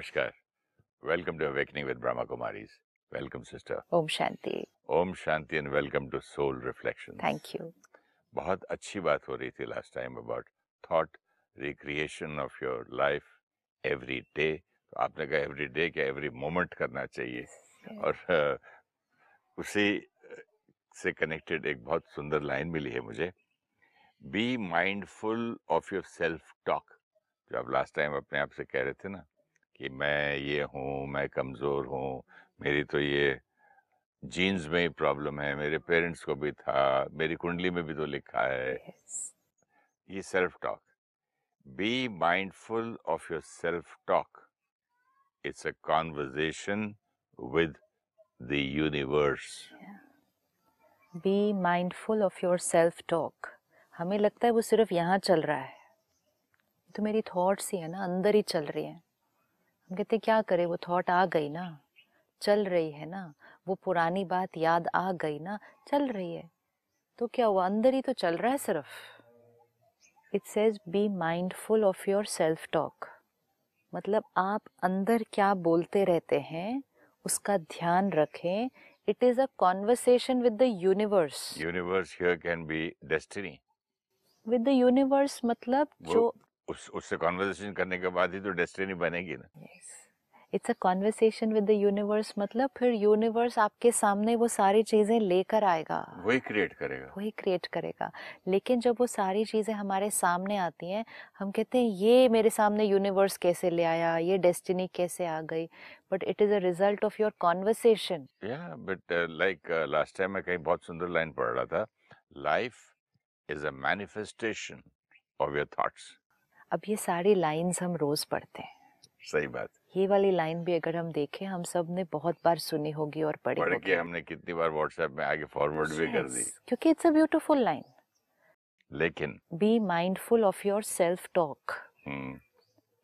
नमस्कार। Welcome to awakening with Brahma Kumaris welcome sister Om Shanti. Om Shanti and welcome to soul reflection thank you बहुत अच्छी बात हो रही थी last time about thought recreation of your life every day आपने कहा एवरी डे क्या एवरी मोमेंट करना चाहिए। और उसी से कनेक्टेड एक बहुत सुंदर लाइन मिली है मुझे। Be mindful of your self talk जो आप लास्ट टाइम अपने आप से कह रहे थे ना कि मैं ये हूँ मैं कमज़ोर हूँ मेरी तो ये जीन्स में ही प्रॉब्लम है मेरे पेरेंट्स को भी था मेरी कुंडली में भी तो लिखा है। Yes. ये self talk. Be mindful of your self talk. It's a conversation with the universe. Be mindful of your self talk. हमें लगता है वो सिर्फ़ यहाँ चल रहा है। तो मेरी थॉट्स ही है ना अंदर ही चल रही हैं। हम कहते क्या करे वो थॉट आ गई ना चल रही है ना वो पुरानी बात याद आ गई ना चल रही है। तो क्या वो अंदर ही तो चल रहा है सिर्फ़। It says be mindful of your self talk मतलब आप अंदर क्या बोलते रहते हैं उसका ध्यान रखें। It is a conversation with the universe universe here can be destiny with the universe मतलब जो उस उससे कॉन्वर्सेशन करने के बाद ही तो डेस्टिनी बनेगी ना। It's a conversation with the universe मतलब फिर यूनिवर्स आपके सामने वो सारी चीज़ें लेकर आएगा। वही क्रिएट करेगा। वही क्रिएट करेगा। लेकिन जब वो सारी चीज़ें हमारे सामने आती हैं हम कहते हैं ये मेरे सामने यूनिवर्स कैसे ले आया? ये डेस्टिनी कैसे आ गई? But it is a result of your conversation या बट लाइक लास्ट टाइम मैं कहीं बहुत सुंदर लाइन पढ़ रहा था life is a manifestation of your thoughts अब ये सारी लाइंस हम रोज पढ़ते हैं। सही बात। ये वाली लाइन भी अगर हम देखें हम सबने बहुत बार सुनी होगी और पढ़ी पढ़ होगी। हमने कितनी बार व्हाट्सएप में आगे फॉरवर्ड भी कर दी। क्योंकि इट्स अ ब्यूटीफुल लाइन लेकिन be mindful of your self talk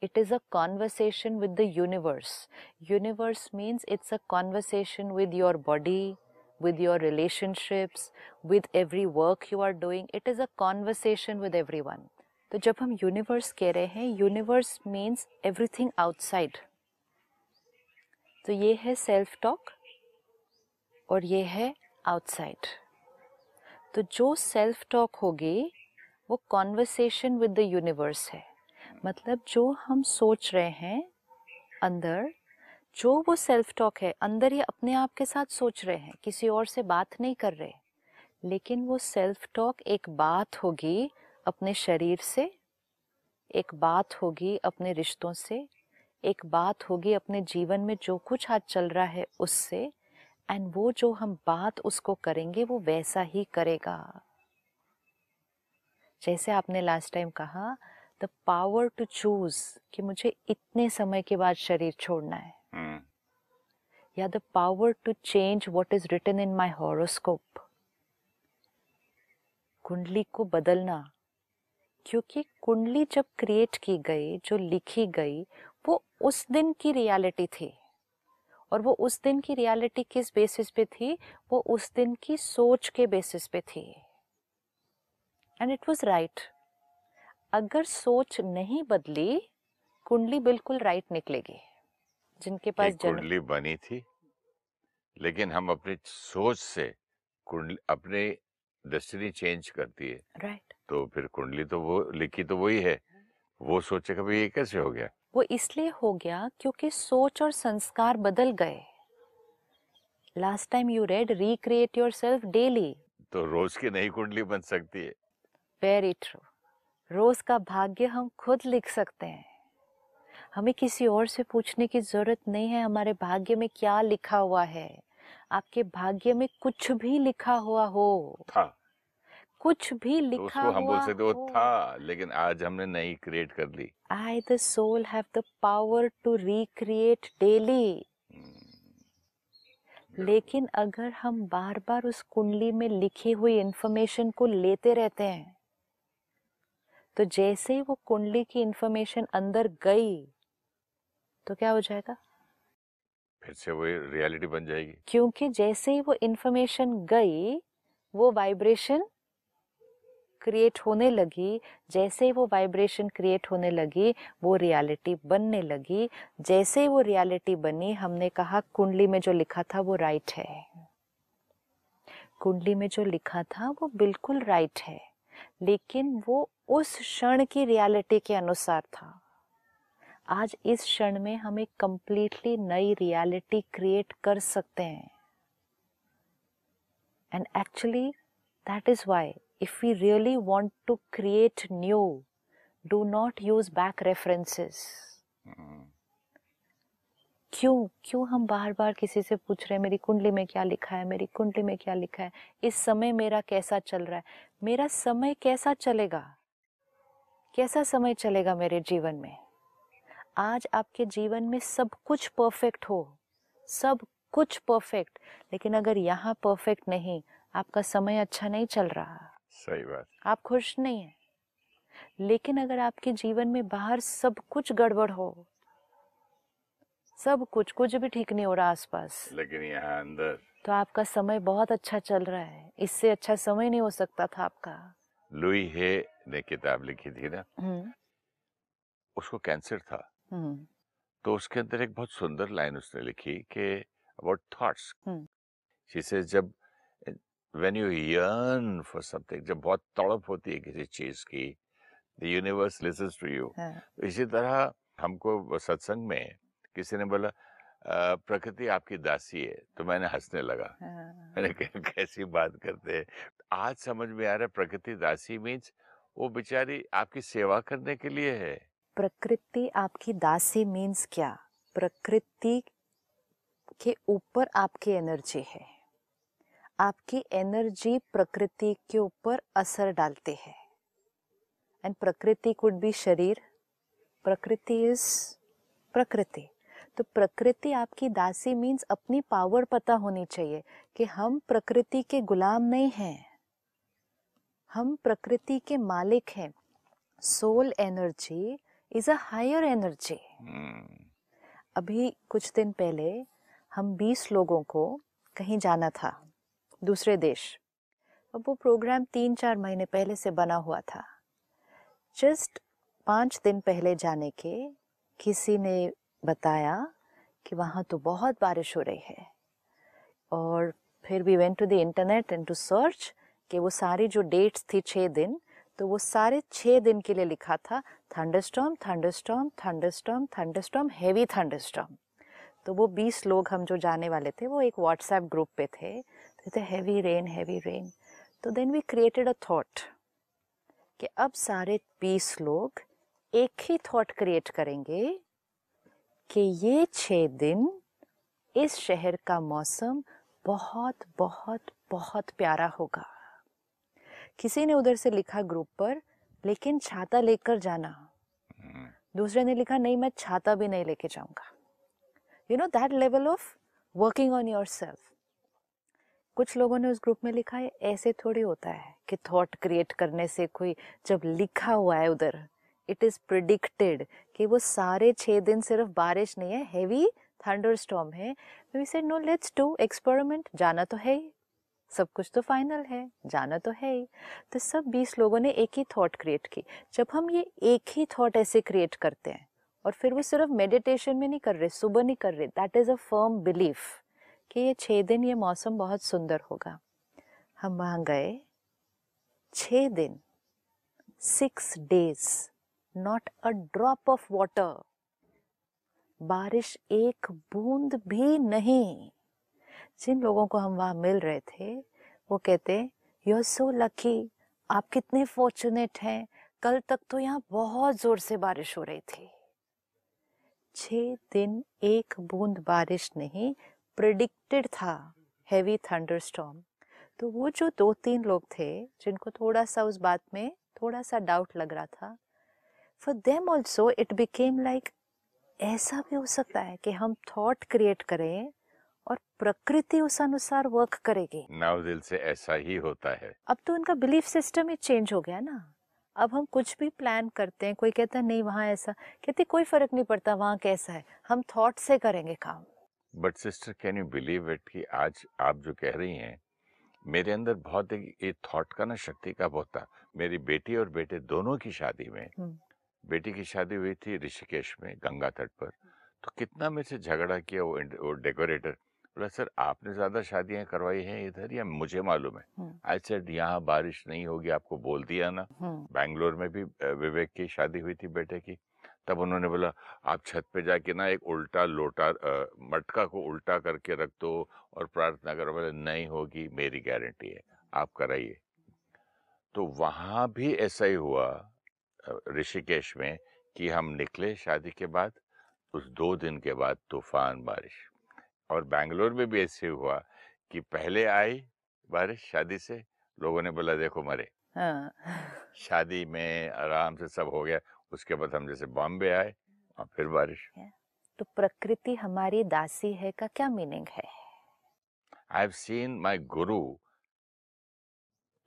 it is a conversation with the universe universe means it's a conversation with your body with your relationships with every work you are doing it is a conversation with everyone तो जब हम universe कह रहे हैं universe means everything outside तो ये है self talk और ये है आउटसाइड तो जो सेल्फ टॉक होगी, वो कॉन्वर्सेशन विद द यूनिवर्स है. मतलब जो हम सोच रहे हैं अंदर, जो वो सेल्फ टॉक है, अंदर ही अपने आप के साथ सोच रहे हैं, किसी और से बात नहीं कर रहे, लेकिन वो सेल्फ टॉक एक बात होगी अपने शरीर से एक बात होगी अपने रिश्तों से एक बात होगी अपने जीवन में जो कुछ आज चल रहा है उससे एंड वो जो हम बात उसको करेंगे वो वैसा ही करेगा। जैसे आपने लास्ट टाइम कहा द पावर टू चूज़ कि मुझे इतने समय के बाद शरीर छोड़ना है। हम्म, या the power to change what is written in my horoscope कुंडली को बदलना क्योंकि कुंडली जब क्रिएट की गई जो लिखी गई वो उस दिन की रियलिटी थी। और वो उस दिन की रियलिटी किस बेसिस पे थी? वो उस दिन की सोच के बेसिस पे थी। एंड इट वाज राइट अगर सोच नहीं बदली कुंडली बिल्कुल राइट निकलेगी। जिनके पास कुंडली बनी थी लेकिन हम अपनी सोच से कुंडली अपने डेस्टिनी चेंज करती है। राइट। तो फिर कुंडली तो वो लिखी तो वही है। वो सोचे कभी ये कैसे हो गया? वो इसलिए हो गया क्योंकि सोच और संस्कार बदल गए। Last time you read recreate your self daily तो रोज की नई कुंडली बन सकती है। वेरी ट्रू रोज का भाग्य हम खुद लिख सकते हैं। हमें किसी और से पूछने की ज़रूरत नहीं है हमारे भाग्य में क्या लिखा हुआ है। आपके भाग्य में कुछ भी लिखा हुआ हो। था। कुछ भी तो लिखा उसको हम बोल हुआ सकते वो था लेकिन आज हमने नई क्रिएट कर ली। आई the soul, have the power to recreate daily. लेकिन अगर हम बार बार उस कुंडली में लिखी हुई इंफॉर्मेशन को लेते रहते हैं तो जैसे ही वो कुंडली की इंफॉर्मेशन अंदर गई तो क्या हो जाएगा? फिर से वो रियलिटी बन जाएगी। क्योंकि जैसे ही वो इंफॉर्मेशन गई वो वाइब्रेशन क्रिएट होने लगी, जैसे वो वाइब्रेशन क्रिएट होने लगी, वो रियलिटी बनने लगी। जैसे वो रियलिटी बनी, हमने कहा, कुंडली में जो लिखा था, वो राइट है। कुंडली में जो लिखा था, वो बिल्कुल राइट है। लेकिन वो उस क्षण की रियलिटी के अनुसार था। आज इस क्षण में हम एक कंप्लीटली नई रियलिटी क्रिएट कर सकते हैं। And actually that is why if we really want to create new, do not use back references. क्यों क्यों हम बार बार किसी से पूछ रहे हैं मेरी कुंडली में क्या लिखा है मेरी कुंडली में क्या लिखा है इस समय मेरा कैसा चल रहा है मेरा समय कैसा चलेगा? कैसा समय चलेगा मेरे जीवन में? आज आपके जीवन में सब कुछ परफेक्ट हो सब कुछ परफेक्ट लेकिन अगर यहाँ परफेक्ट नहीं आपका समय अच्छा नहीं चल रहा। सही बात। आप खुश नहीं है। लेकिन अगर आपके जीवन में बाहर सब कुछ गड़बड़ हो सब कुछ कुछ भी ठीक नहीं हो रहा आसपास लेकिन यहाँ अंदर तो आपका समय बहुत अच्छा चल रहा है। इससे अच्छा समय नहीं हो सकता था आपका। लुई हे ने किताब लिखी थी ना? हम्म। उसको कैंसर था। हम्म। तो उसके अंदर एक बहुत सुंदर लाइन उसने लिखी कि अबाउट थॉट्स। शी से जब when you yearn for something जब बहुत तड़प होती है किसी चीज़ की the universe listens to you. हाँ, तो इसी तरह हमको सत्संग में किसी ने बोला प्रकृति आपकी दासी है। तो मैंने हंसने लगा। हाँ, मैंने कहा कैसी बात करते हैं? आज समझ में आ रहा है प्रकृति दासी मीन्स वो बेचारी आपकी सेवा करने के लिए है। प्रकृति आपकी दासी मीन्स क्या? प्रकृति के ऊपर आपकी एनर्जी है। आपकी एनर्जी प्रकृति के ऊपर असर डालती है। एंड प्रकृति कुड बी शरीर प्रकृति इज़ प्रकृति। तो प्रकृति आपकी दासी मीन्स अपनी पावर पता होनी चाहिए कि हम प्रकृति के गुलाम नहीं हैं। हम प्रकृति के मालिक हैं। Soul energy is a higher energy अभी कुछ दिन पहले हम 20 लोगों को कहीं जाना था। दूसरे देश। अब वो प्रोग्राम तीन चार महीने पहले से बना हुआ था। जस्ट पाँच दिन पहले जाने के किसी ने बताया कि वहाँ तो बहुत बारिश हो रही है। और फिर we went to the internet and to search कि वो सारी जो डेट्स थी छः दिन तो वो सारे छः दिन के लिए लिखा था thunderstorm thunderstorm thunderstorm thunderstorm heavy thunderstorm तो वो बीस लोग हम जो जाने वाले थे, वो एक व्हाट्सएप ग्रुप पे थे तो थे हैवी रेन हैवी रेन तो then we created a thought कि अब सारे बीस लोग एक ही थॉट क्रिएट करेंगे कि ये छः दिन इस शहर का मौसम बहुत बहुत बहुत प्यारा होगा। किसी ने उधर से लिखा ग्रुप पर लेकिन छाता लेकर जाना। हम्म, दूसरे ने लिखा नहीं मैं छाता भी नहीं लेके जाऊँगा। You know that level of working on your self कुछ लोगों ने उस ग्रुप में लिखा है, ऐसे थोड़ी होता है कि थॉट क्रिएट करने से कोई जब लिखा हुआ है उधर इट इज़ प्रिडिक्टेड कि वो सारे छः दिन सिर्फ़ बारिश नहीं है हैवी स्टॉम है। We said no let's do experiment जाना तो है ही। सब कुछ तो फाइनल है, जाना तो है ही। तो सब बीस लोगों ने एक ही थॉट क्रिएट की। जब हम ये एक ही थॉट ऐसे क्रिएट करते हैं, और फिर वो सिर्फ़ मेडिटेशन में नहीं कर रहे, सुबह नहीं कर रहे that is a firm belief कि ये छः दिन ये मौसम बहुत सुंदर होगा। हम वहाँ गए। छः दिन six days not a drop of water बारिश एक बूंद भी नहीं। जिन लोगों को हम वहाँ मिल रहे थे, वो कहते यू आर सो लकी आप कितने फॉर्चुनेट हैं। कल तक तो यहाँ बहुत ज़ोर से बारिश हो रही थी। छः दिन, एक बूंद बारिश नहीं प्रिडिक्टेड था हैवी थंडरस्टॉर्म तो वो जो दो तीन लोग थे जिनको थोड़ा सा उस बात में थोड़ा सा डाउट लग रहा था for them also it became like ऐसा भी हो सकता है कि हम थॉट क्रिएट करें और प्रकृति उस अनुसार वर्क करेगी। नाव दिल से ऐसा ही होता है। अब तो उनका बिलीफ सिस्टम ही चेंज हो गया ना। अब हम कुछ भी प्लान करते हैं कोई कहता है नहीं वहाँ ऐसा कहते कोई फ़र्क नहीं पड़ता वहाँ कैसा है। हम थॉट से करेंगे काम। But sister can you believe it कि आज आप जो कह रही हैं मेरे अंदर बहुत एक ये थॉट का ना शक्ति का बहुत था। मेरी बेटी और बेटे दोनों की शादी में। बेटी की शादी हुई थी ऋषिकेश में गंगा तट पर। तो कितना मेरे से झगड़ा किया वो, वो डेकोरेटर बोला सर आपने ज़्यादा शादियाँ करवाई हैं इधर या मुझे मालूम है। आई सेड यहाँ बारिश नहीं होगी आपको बोल दिया ना। बैंगलोर में भी विवेक की शादी हुई थी बेटे की। तब उन्होंने बोला आप छत पे जाके ना एक उल्टा लोटा मटका को उल्टा करके रख दो और प्रार्थना करो बोले नहीं होगी मेरी गारंटी है आप कराइए। तो वहाँ भी ऐसा ही हुआ ऋषिकेश में कि हम निकले शादी के बाद उस दो दिन के बाद तूफ़ान बारिश। और बैंगलोर में भी ऐसे हुआ कि पहले आई बारिश शादी से लोगों ने बोला देखो मरे। हाँ, शादी में आराम से सब हो गया। उसके बाद हम जैसे बॉम्बे आए और फिर बारिश। तो प्रकृति हमारी दासी है का क्या मीनिंग है? आई हैव सीन माय गुरु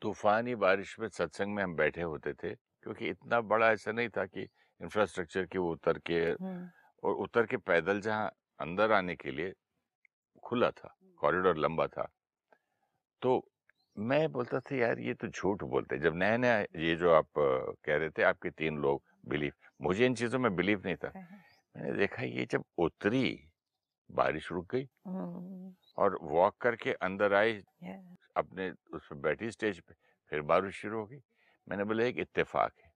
तूफानी बारिश में सत्संग में हम बैठे होते थे क्योंकि इतना बड़ा ऐसा नहीं था कि इंफ्रास्ट्रक्चर की वो उतर के हम्म, और उतर के पैदल जहाँ अंदर आने के लिए खुला था कॉरिडोर लंबा था। तो मैं बोलता था यार ये तो झूठ बोलते जब नया नया ये जो आप कह रहे थे आपके तीन लोग बिलीव मुझे इन चीज़ों में बिलीव नहीं था। मैंने देखा ये जब उतरी बारिश रुक गई और वॉक करके अंदर आई अपने उस पे बैठी स्टेज पे फिर बारिश शुरू हो गई। मैंने बोला एक इत्तेफाक है।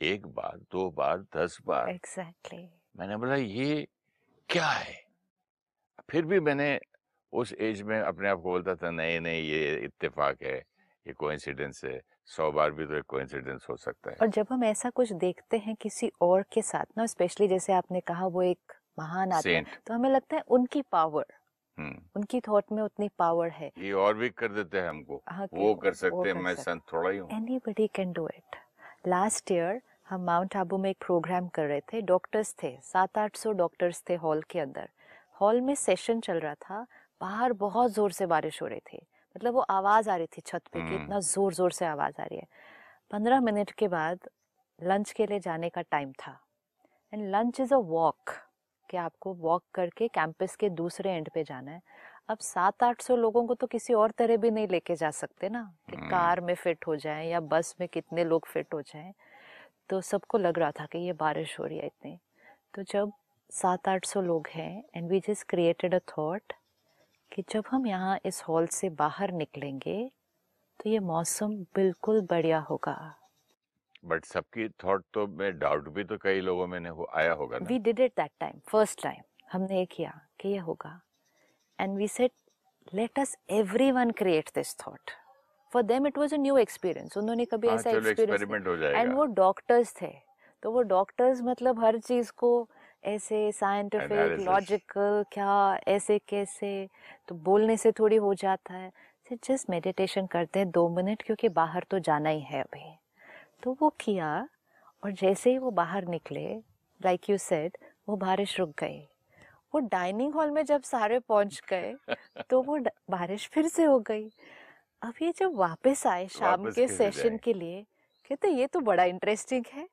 एक बार दो बार दस बार। Exactly exactly. मैंने बोला ये क्या है? फिर भी मैंने उस एज में अपने आप को बोलता था नहीं नहीं ये इत्तेफाक है ये कोइंसिडेंस है। सौ बार भी तो एक कोइंसिडेंस हो सकता है। और जब हम ऐसा कुछ देखते हैं किसी और के साथ ना स्पेशली जैसे आपने कहा वो एक महान आदमी तो हमें लगता है उनकी पावर हम्म। उनकी थॉट में उतनी पावर है। ये और भी कर देते हैं हमको। हाँ, वो कर सकते हैं मैं संत थोड़ा ही हूँ। Anybody can do it last year हम माउंट आबू में एक प्रोग्राम कर रहे थे। डॉक्टर्स थे सात आठ सौ डॉक्टर्स थे हॉल के अंदर। हॉल में सेशन चल रहा था बाहर बहुत ज़ोर से बारिश हो रही थी। मतलब वो आवाज़ आ रही थी छत पे कि हम्म। इतना ज़ोर ज़ोर से आवाज़ आ रही है। पंद्रह मिनट के बाद लंच के लिए जाने का टाइम था। And lunch is a walk कि आपको वॉक करके कैंपस के दूसरे एंड पे जाना है। अब सात आठ सौ लोगों को तो किसी और तरह भी नहीं लेके जा सकते ना कि हम्म। कार में फिट हो जाए या बस में कितने लोग फिट हो जाएँ। तो सबको लग रहा था कि ये बारिश हो रही है इतनी। तो जब सात आठ सौ लोग हैं and we just created a thought कि जब हम यहाँ इस हॉल से बाहर निकलेंगे तो ये मौसम बिल्कुल बढ़िया होगा। बट सबकी थॉट तो में डाउट भी तो कई लोगों में हो आया होगा we did it that time first time हमने ये किया कि ये होगा। And we said let us everyone create this thought for them it was a new experience उन्होंने कभी हाँ ऐसा एक्सपेरिमेंट हो एंड वो डॉक्टर्स थे। तो वो डॉक्टर्स मतलब हर चीज़ को ऐसे साइंटिफिक लॉजिकल क्या ऐसे कैसे? तो बोलने से थोड़ी हो जाता है। जस्ट मेडिटेशन करते हैं दो मिनट क्योंकि बाहर तो जाना ही है अभी। तो वो किया और जैसे ही वो बाहर निकले लाइक यू सेड वो बारिश रुक गई। वो डाइनिंग हॉल में जब सारे पहुँच गए तो वो बारिश फिर से हो गई। अब ये जब वापस आए शाम वापस के सेशन के लिए कहते ये तो बड़ा इंटरेस्टिंग है।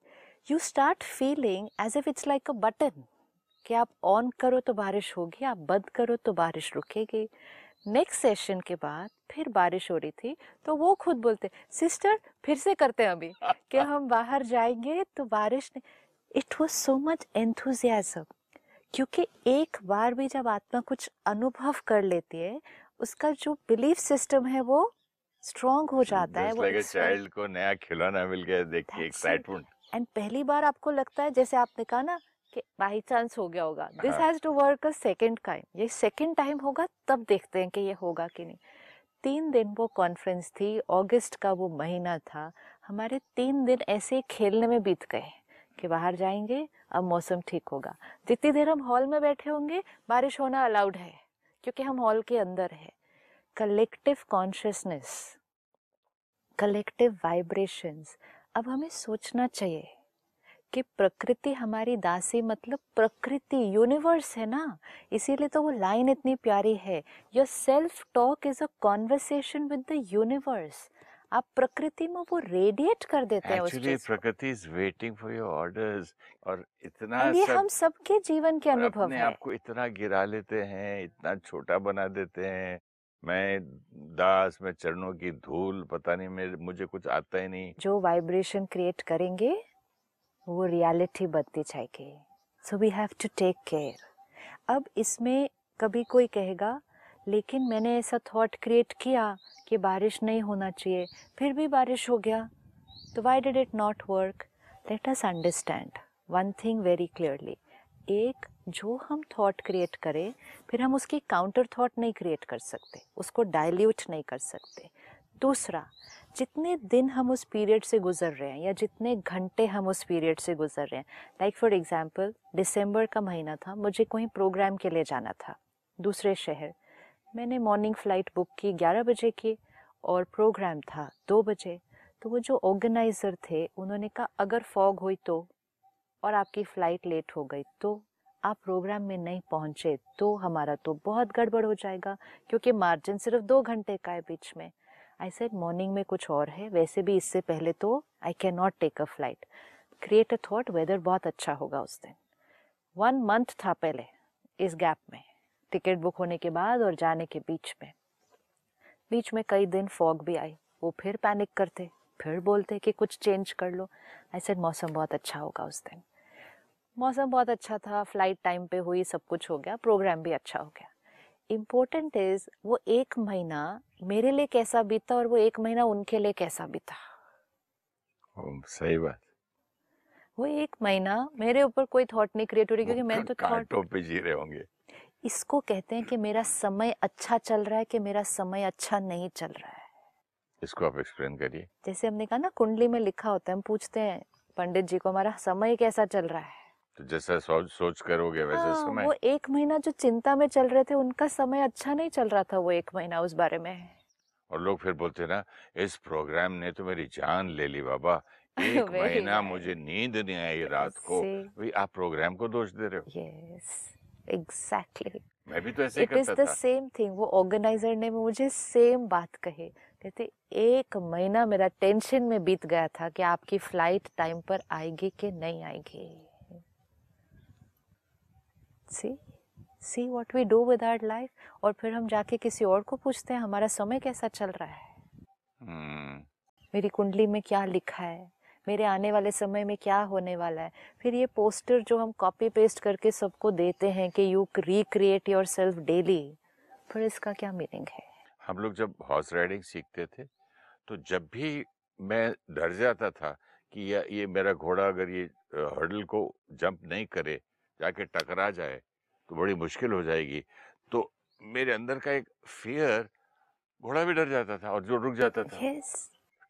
You start feeling as if it's like a button कि आप ऑन करो तो बारिश होगी आप बंद करो तो बारिश रुकेगी। नेक्स्ट सेशन के बाद फिर बारिश हो रही थी तो वो खुद बोलते सिस्टर फिर से करते हैं अभी। कि हम बाहर जाएँगे तो बारिश it was so much enthusiasm क्योंकि एक बार भी जब आत्मा कुछ अनुभव कर लेती है उसका जो बिलीफ सिस्टम है वो स्ट्रॉन्ग हो जाता है Just वो like a it's- को नया खिलौना मिल गया देख के एक्साइटमेंट एंड पहली बार आपको लगता है जैसे आपने कहा ना कि बाई चांस हो गया होगा। This. Has to work a second time ये सेकेंड टाइम होगा तब देखते हैं कि ये होगा कि नहीं। तीन दिन वो कॉन्फ्रेंस थी अगस्त का वो महीना था। हमारे तीन दिन ऐसे खेलने में बीत गए कि बाहर जाएँगे अब मौसम ठीक होगा। जितनी देर हम हॉल में बैठे होंगे बारिश होना अलाउड है क्योंकि हम हॉल के अंदर है। कलेक्टिव कॉन्शियसनेस कलेक्टिव वाइब्रेशंस अब हमें सोचना चाहिए कि प्रकृति हमारी दासी मतलब प्रकृति यूनिवर्स है ना? इसीलिए तो वो लाइन इतनी प्यारी है। Your self talk is a conversation with the universe आप प्रकृति में वो रेडिएट कर देते हैं उस चीज़ प्रकृति is waiting for your orders और इतना ये सब हम सबके जीवन के अनुभव है। आपको इतना गिरा लेते हैं इतना छोटा बना देते हैं। मैं दास, मैं चरणों की धूल, पता नहीं मेरे, मुझे कुछ आता ही नहीं। जो वाइब्रेशन क्रिएट करेंगे, वो रियलिटी बनती जाएगी। So we have to take care अब इसमें कभी कोई कहेगा, लेकिन मैंने ऐसा थॉट क्रिएट किया कि बारिश नहीं होना चाहिए, फिर भी बारिश हो गया। तो why did it not work let us understand one thing very clearly एक जो हम थॉट क्रिएट करें, फिर हम उसकी काउंटर थॉट नहीं क्रिएट कर सकते, उसको डाइल्यूट नहीं कर सकते। दूसरा, जितने दिन हम उस पीरियड से गुजर रहे हैं या जितने घंटे हम उस पीरियड से गुजर रहे हैं लाइक फॉर एग्जांपल दिसंबर का महीना था, मुझे कोई प्रोग्राम के लिए जाना था। दूसरे शहर, मैंने मॉर्निंग फ़्लाइट बुक की 11 बजे की और प्रोग्राम था दो बजे। तो वो जो ऑर्गेनाइज़र थे, उन्होंने कहा, अगर फॉग हुई तो और आपकी फ़्लाइट लेट हो गई तो आप प्रोग्राम में नहीं पहुँचे तो हमारा तो बहुत गड़बड़ हो जाएगा, क्योंकि मार्जिन सिर्फ़ दो घंटे का है बीच में। आई सेड मॉर्निंग में कुछ और है, वैसे भी इससे पहले तो I can not take a flight create a thought weather बहुत अच्छा होगा उस दिन। वन मंथ था पहले, इस गैप में टिकट बुक होने के बाद और जाने के बीच में। बीच में कई दिन फॉग भी आई, वो फिर पैनिक करते, फिर बोलते कि कुछ चेंज कर लो। सेड मौसम बहुत अच्छा होगा उस दिन। मौसम बहुत अच्छा था फ़्लाइट टाइम पे हुई सब कुछ हो गया प्रोग्राम भी अच्छा हो गया। इम्पोर्टेंट इज़ वो एक महीना मेरे लिए कैसा बीता और वो एक महीना उनके लिए कैसा बीता सही बात। वो एक महीना मेरे ऊपर कोई थॉट नहीं क्रिएट हो रही क्योंकि मैं तो थॉट पे जी रहे होंगे। इसको कहते हैं कि मेरा समय अच्छा चल रहा है कि मेरा समय अच्छा नहीं चल रहा है। इसको आप एक्सप्लेन करिए। जैसे हमने कहा ना कुंडली में लिखा होता है हम पूछते हैं पंडित जी को हमारा समय कैसा चल रहा है? तो जैसा सोच सोच करोगे वैसे हाँ, समय। वो एक महीना जो चिंता में चल रहे थे उनका समय अच्छा नहीं चल रहा था वो एक महीना उस बारे में। और लोग फिर बोलते ना इस प्रोग्राम ने तो मेरी जान ले ली बाबा। एक महीना मुझे नींद नहीं आई रात को। भी आप प्रोग्राम को दोष दे रहे हो। यस एग्जैक्टली मैं भी तो ऐसे it is the same thing वो ऑर्गेनाइजर ने मुझे सेम बात कही। कहते एक महीना मेरा टेंशन में बीत गया था कि आपकी फ़्लाइट टाइम पर आएगी कि नहीं आएगी? See see what we do with our life और फिर हम जाके किसी और को पूछते हैं हमारा समय कैसा चल रहा है? hmm. मेरी कुंडली में क्या लिखा है? मेरे आने वाले समय में क्या होने वाला है? फिर ये पोस्टर जो हम कॉपी पेस्ट करके सबको देते हैं कि you recreate your self daily फिर इसका क्या मीनिंग है? हम लोग जब हॉर्स राइडिंग सीखते थे तो जब भी मैं डर जाता था कि या ये मेरा घोड़ा अगर ये हर्डल को जंप नहीं करे जाके टकरा जाए तो बड़ी मुश्किल हो जाएगी तो मेरे अंदर का एक फियर घोड़ा भी डर जाता था और जो रुक जाता था yes.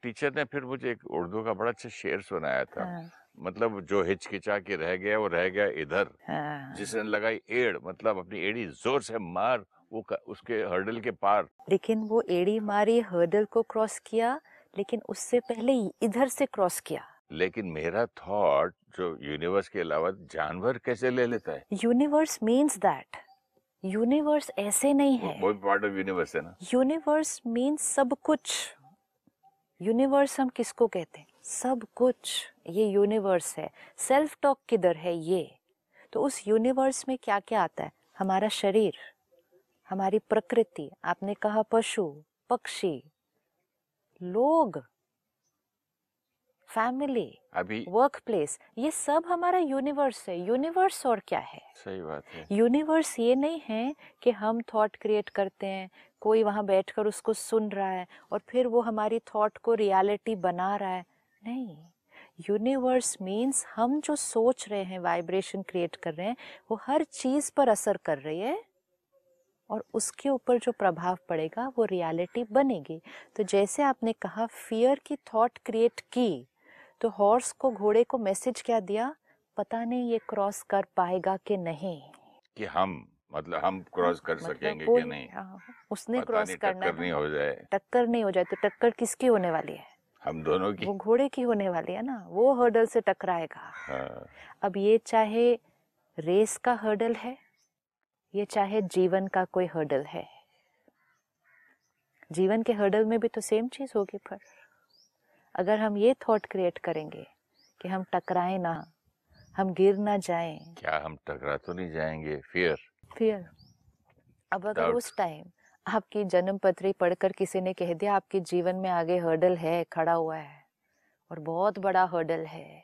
टीचर ने फिर मुझे एक उर्दू का बड़ा अच्छा शेर सुनाया था हाँ. मतलब जो हिचकिचा के रह गया वो रह गया इधर हाँ. जिसने लगाई एड़ मतलब अपनी एड़ी ज़ोर से मार वो उसके हर्डल के पार लेकिन वो एड़ी मारी हर्डल को क्रॉस किया लेकिन उससे पहले इधर से क्रॉस किया लेकिन मेरा थॉट जो यूनिवर्स के अलावा जानवर कैसे ले लेता है? यूनिवर्स मीन्स दैट यूनिवर्स ऐसे नहीं है। वो पार्ट ऑफ़ यूनिवर्स है ना? यूनिवर्स मीन्स सब कुछ। यूनिवर्स हम किसको कहते हैं? सब कुछ। ये यूनिवर्स है। सेल्फ टॉक किधर है? ये। तो उस यूनिवर्स में क्या क्या आता है? हमारा शरीर हमारी प्रकृति आपने कहा पशु पक्षी लोग। फैमिली अभी वर्क प्लेस ये सब हमारा यूनिवर्स है। यूनिवर्स और क्या है? सही बात है। यूनिवर्स ये नहीं है कि हम थॉट क्रिएट करते हैं कोई वहाँ बैठकर उसको सुन रहा है और फिर वो हमारी थॉट को रियलिटी बना रहा है। नहीं यूनिवर्स मीन्स हम जो सोच रहे हैं वाइब्रेशन क्रिएट कर रहे हैं वो हर चीज़ पर असर कर रही है और उसके ऊपर जो प्रभाव पड़ेगा वो रियलिटी बनेगी। तो जैसे आपने कहा फियर की थॉट क्रिएट की तो हॉर्स को घोड़े को मैसेज क्या दिया? पता नहीं ये क्रॉस कर पाएगा कि नहीं। कि हम मतलब हम क्रॉस कर मतलब सकेंगे कि नहीं? हाँ, उसने क्रॉस करना टक्कर नहीं हो जाए। टक्कर नहीं हो जाए तो टक्कर किसकी होने वाली है? हम दोनों की। वो घोड़े की होने वाली है ना वो हर्डल से टकराएगा। हाँ। अब ये चाहे रेस का हर्डल है ये चाहे जीवन का कोई हर्डल है। जीवन के हर्डल में भी तो सेम चीज़ होगी पर। अगर हम ये थॉट क्रिएट करेंगे कि हम टकराए ना हम गिर ना जाएँ। क्या हम टकरा तो नहीं जाएँगे? फियर फियर अब अगर उस टाइम आपकी जन्म पत्री पढ़कर किसी ने कह दिया आपके जीवन में आगे हर्डल है खड़ा हुआ है और बहुत बड़ा हर्डल है।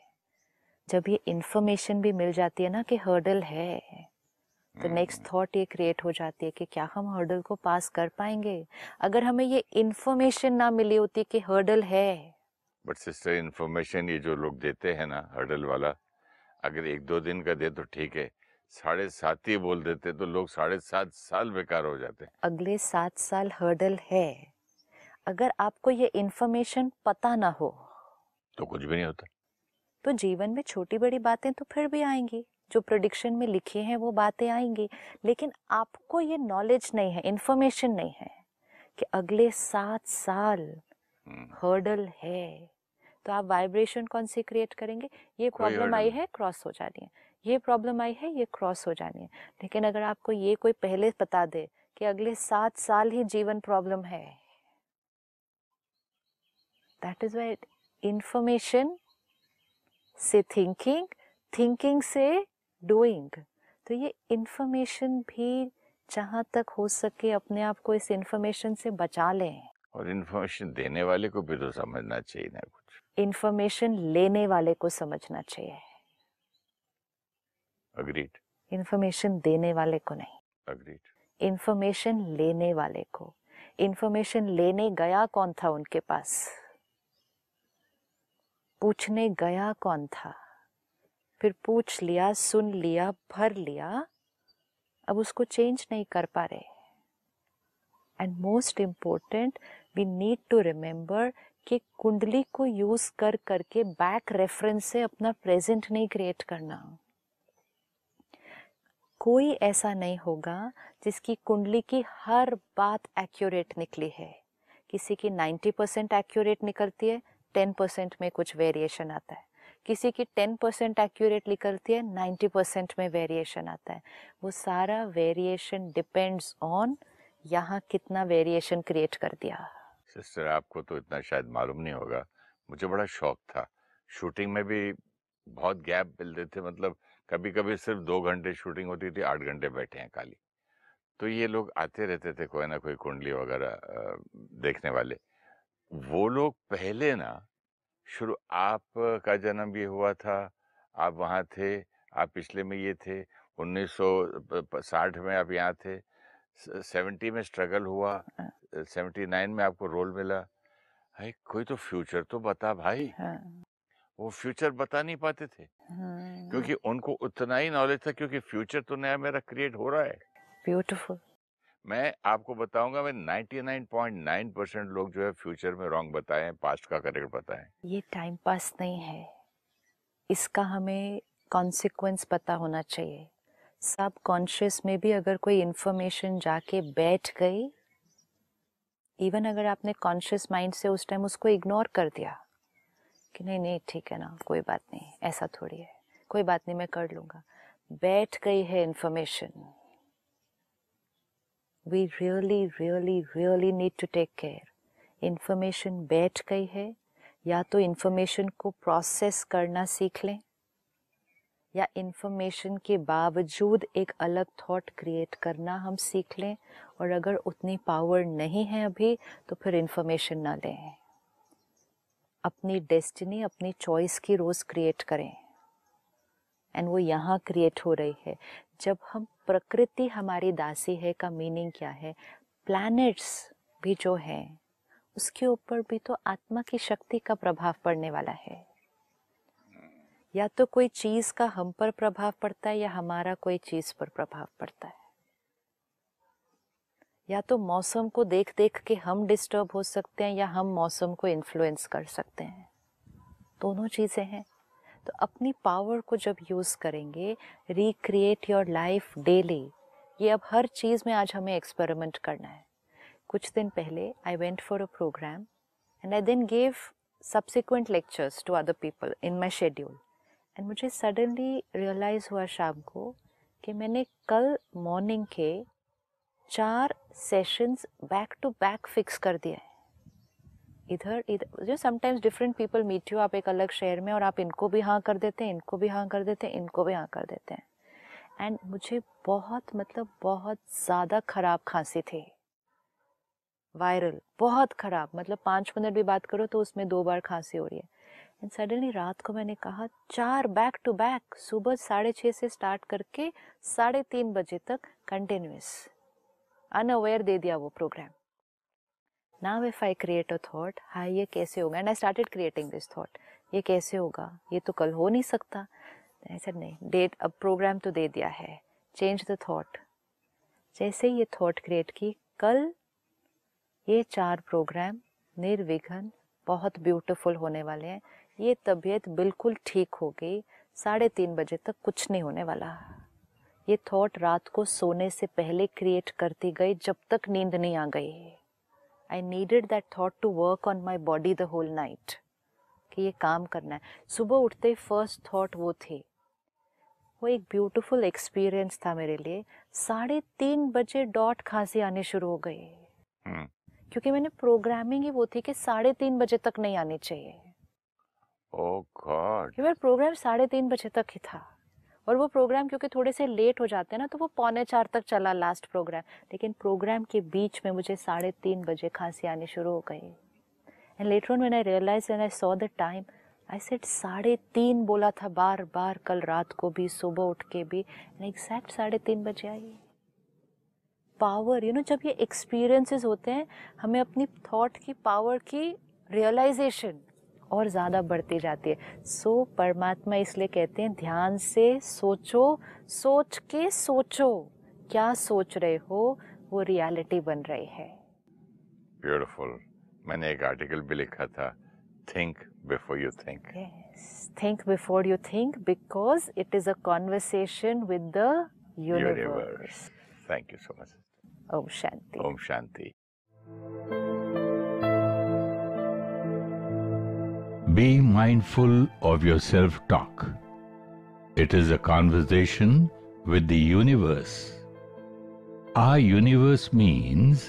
जब ये इंफॉर्मेशन भी मिल जाती है ना कि हर्डल है तो नेक्स्ट हम्म, थॉट ये क्रिएट हो जाती है कि क्या हम हर्डल को पास कर पाएँगे? अगर हमें ये इन्फॉर्मेशन ना मिली होती कि हर्डल है बट सिस्टर इन्फॉर्मेशन ये जो लोग देते हैं ना हर्डल वाला अगर एक दो दिन का दे तो ठीक है। साढ़े सात ही बोल देते तो लोग साढ़े सात साल बेकार हो जाते हैं। अगले सात साल हर्डल है। अगर आपको ये इंफॉर्मेशन पता ना हो। तो कुछ भी नहीं होता। तो जीवन में छोटी बड़ी बातें तो फिर भी आएँगी। जो प्रोडिक्शन में लिखी हैं वो बातें आएँगी। लेकिन आपको ये नॉलेज नहीं है इन्फॉर्मेशन नहीं है कि अगले सात साल हम्म, हर्डल है। तो आप वाइब्रेशन कौन सी क्रिएट करेंगे? ये प्रॉब्लम आई है क्रॉस हो जानी है। ये प्रॉब्लम आई है ये क्रॉस हो जानी है। लेकिन अगर आपको ये कोई पहले बता दे कि अगले सात साल ही जीवन प्रॉब्लम है। दैट इज़ वाई इंफॉर्मेशन से थिंकिंग थिंकिंग से डूइंग तो ये इंफॉर्मेशन भी जहाँ तक हो सके अपने आप को इस इंफॉर्मेशन से बचा लें। और इन्फॉर्मेशन देने वाले को भी तो समझना चाहिए ना कुछ। इंफॉर्मेशन लेने वाले को समझना चाहिए। अग्रीड इंफॉर्मेशन देने वाले को नहीं। अग्रीड इंफॉर्मेशन लेने वाले को। इंफॉर्मेशन लेने गया कौन था उनके पास? पूछने गया कौन था? फिर पूछ लिया सुन लिया भर लिया। अब उसको चेंज नहीं कर पा रहे। And most important we need to remember कि कुंडली को यूज़ कर करके बैक रेफरेंस से अपना प्रेजेंट नहीं क्रिएट करना। कोई ऐसा नहीं होगा जिसकी कुंडली की हर बात एक्यूरेट निकली है। किसी की 90 परसेंट एक्यूरेट निकलती है 10 परसेंट में कुछ वेरिएशन आता है। किसी की 10 परसेंट एक्यूरेट निकलती है 90 परसेंट में वेरिएशन आता है। वो सारा वेरिएशन डिपेंड्स ऑन यहाँ कितना वेरिएशन क्रिएट कर दिया। सिस्टर आपको तो इतना शायद मालूम नहीं होगा। मुझे बड़ा शौक था। शूटिंग में भी बहुत गैप मिलते थे मतलब कभी कभी सिर्फ़ दो घंटे शूटिंग होती थी, आठ घंटे बैठे हैं खाली। तो ये लोग आते रहते थे कोई ना कोई कुंडली वगैरह देखने वाले। वो लोग पहले ना, शुरू आप का जन्म ये हुआ था, आप वहाँ थे, आप पिछले में ये थे 1960 में आप यहाँ थे सेवेंटी में स्ट्रगल हुआ। हाँ। सेवेंटी नाइन में आपको रोल मिला। है कोई तो फ्यूचर तो बता भाई। हाँ, वो फ्यूचर बता नहीं पाते थे। हाँ, क्योंकि उनको उतना ही नॉलेज था क्योंकि फ्यूचर तो नया मेरा क्रिएट हो रहा है। ब्यूटीफुल। मैं आपको बताऊँगा मैं 99.9 परसेंट लोग जो है फ्यूचर में रॉन्ग बताए हैं पास्ट का करेक्ट बताए ये टाइम पास नहीं है। इसका हमें कॉन्सिक्वेंस पता होना चाहिए। सब कॉन्शियस में भी अगर कोई इन्फॉर्मेशन जाके बैठ गई इवन अगर आपने कॉन्शियस माइंड से उस टाइम उसको इग्नोर कर दिया, कि नहीं नहीं, ठीक है ना, कोई बात नहीं, ऐसा थोड़ी है, कोई बात नहीं, मैं कर लूँगा। बैठ गई है information we really really really need to take care information बैठ गई है, या तो इन्फॉर्मेशन को प्रोसेस करना सीख लें या इन्फॉर्मेशन के बावजूद एक अलग थॉट क्रिएट करना हम सीख लें और अगर उतनी पावर नहीं है अभी तो फिर इन्फॉर्मेशन ना लें। अपनी डेस्टिनी अपनी चॉइस की रोज़ क्रिएट करें। एंड वो यहाँ क्रिएट हो रही है। जब हम प्रकृति हमारी दासी है का मीनिंग क्या है? प्लैनेट्स भी जो हैं, उसके ऊपर भी तो आत्मा की शक्ति का प्रभाव पड़ने वाला है। या तो कोई चीज़ का हम पर प्रभाव पड़ता है या हमारा कोई चीज़ पर प्रभाव पड़ता है। या तो मौसम को देख देख के हम डिस्टर्ब हो सकते हैं या हम मौसम को इन्फ्लुएंस कर सकते हैं। दोनों चीज़ें हैं। तो अपनी पावर को जब यूज़ करेंगे रिक्रिएट योर लाइफ डेली ये अब हर चीज़ में आज हमें एक्सपेरिमेंट करना है। कुछ दिन पहले I went for a programme and I then gave subsequent lectures to other people in my schedule and मुझे सडनली रियलाइज़ हुआ शाम को कि मैंने कल मॉर्निंग के चार sessions back to back fix कर दिए हैं। इधर इधर जो sometimes different people meet you आप एक अलग शहर में और आप इनको भी हाँ कर देते हैं, इनको भी हाँ कर देते हैं, इनको भी हाँ कर देते हैं। एंड मुझे बहुत मतलब बहुत ज़्यादा ख़राब खांसी थी। वायरल बहुत खराब मतलब पाँच मिनट भी बात करो तो उसमें दो बार खांसी हो रही है। एंड सडनली रात को मैंने कहा, चार बैक टू बैक सुबह साढ़े छः से स्टार्ट करके साढ़े तीन बजे तक कंटिन्यूस अनअवेयर दे दिया वो programme now if I create a thought हाँ ये कैसे होगा? And I started creating this thought ये कैसे होगा? ये तो कल हो नहीं सकता। ऐसा नहीं डेट अब प्रोग्राम तो दे दिया है। चेंज द थॉट जैसे ये थॉट क्रिएट की, कल ये चार प्रोग्राम निर्विघ्न बहुत ब्यूटीफुल होने वाले हैं। ये तबीयत बिल्कुल ठीक हो गई। साढ़े तीन बजे तक कुछ नहीं होने वाला। ये थॉट रात को सोने से पहले क्रिएट करती गई जब तक नींद नहीं आ गई। I needed that thought to work on my body the whole night कि ये काम करना है। सुबह उठते ही फ़र्स्ट थॉट वो थे। वो एक ब्यूटीफुल एक्सपीरियंस था मेरे लिए। साढ़े तीन बजे डॉट खांसी आने शुरू हो गई। हम्म। क्योंकि मैंने प्रोग्रामिंग ही वो थी कि साढ़े तीन बजे तक नहीं आनी चाहिए। ओह गॉड मेरा प्रोग्राम साढ़े तीन बजे तक ही था। और वो प्रोग्राम क्योंकि थोड़े से लेट हो जाते हैं ना तो वो पौने चार तक चला लास्ट प्रोग्राम लेकिन प्रोग्राम के बीच में मुझे साढ़े तीन बजे खांसी आनी शुरू हो गई। And later on when I realise and I saw the time I said साढ़े तीन बोला था बार बार कल रात को भी सुबह उठ के भी। एग्जैक्ट साढ़े तीन बजे आई। पावर यू नो जब ये एक्सपीरियंसेस होते हैं हमें अपनी थॉट की पावर की रियलाइजेशन और ज़्यादा बढ़ती जाती है। सो so, परमात्मा इसलिए कहते हैं ध्यान से सोचो सोच के सोचो क्या सोच रहे हो वो रियलिटी बन रही है। ब्यूटीफुल मैंने एक आर्टिकल भी लिखा था think before you think think before you think because it is a conversation with universe, universe thank you so much om shanti Om Shanti Be mindful of your self talk. It is a conversation with the universe. Our universe means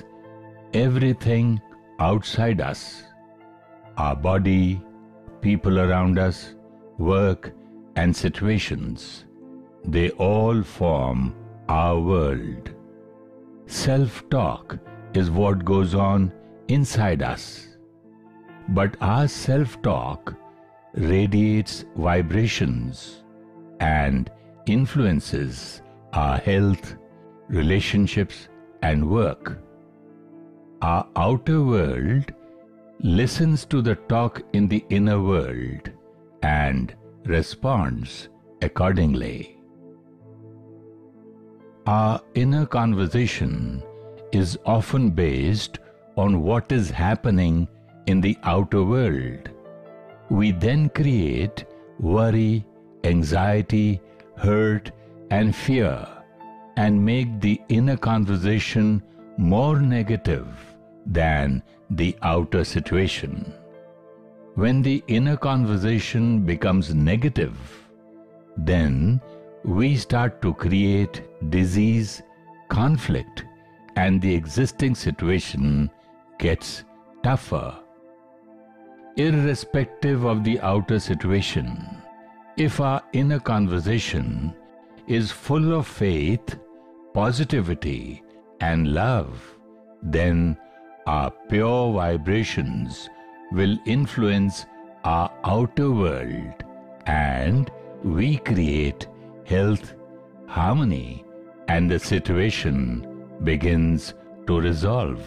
everything outside us our body, people around us, work, and situations. They all form our world. Self talk is what goes on inside us. But our self talk radiates vibrations and influences our health, relationships, and work. Our outer world listens to the talk in the inner world and responds accordingly. Our inner conversation is often based on what is happening in the outer world. We then create worry, anxiety, hurt, and fear and make the inner conversation more negative than the outer situation. When the inner conversation becomes negative, then we start to create disease, conflict, and the existing situation gets tougher. Irrespective of the outer situation, if our inner conversation is full of faith, positivity, and love, then our pure vibrations will influence our outer world and we create health, harmony, and the situation begins to resolve.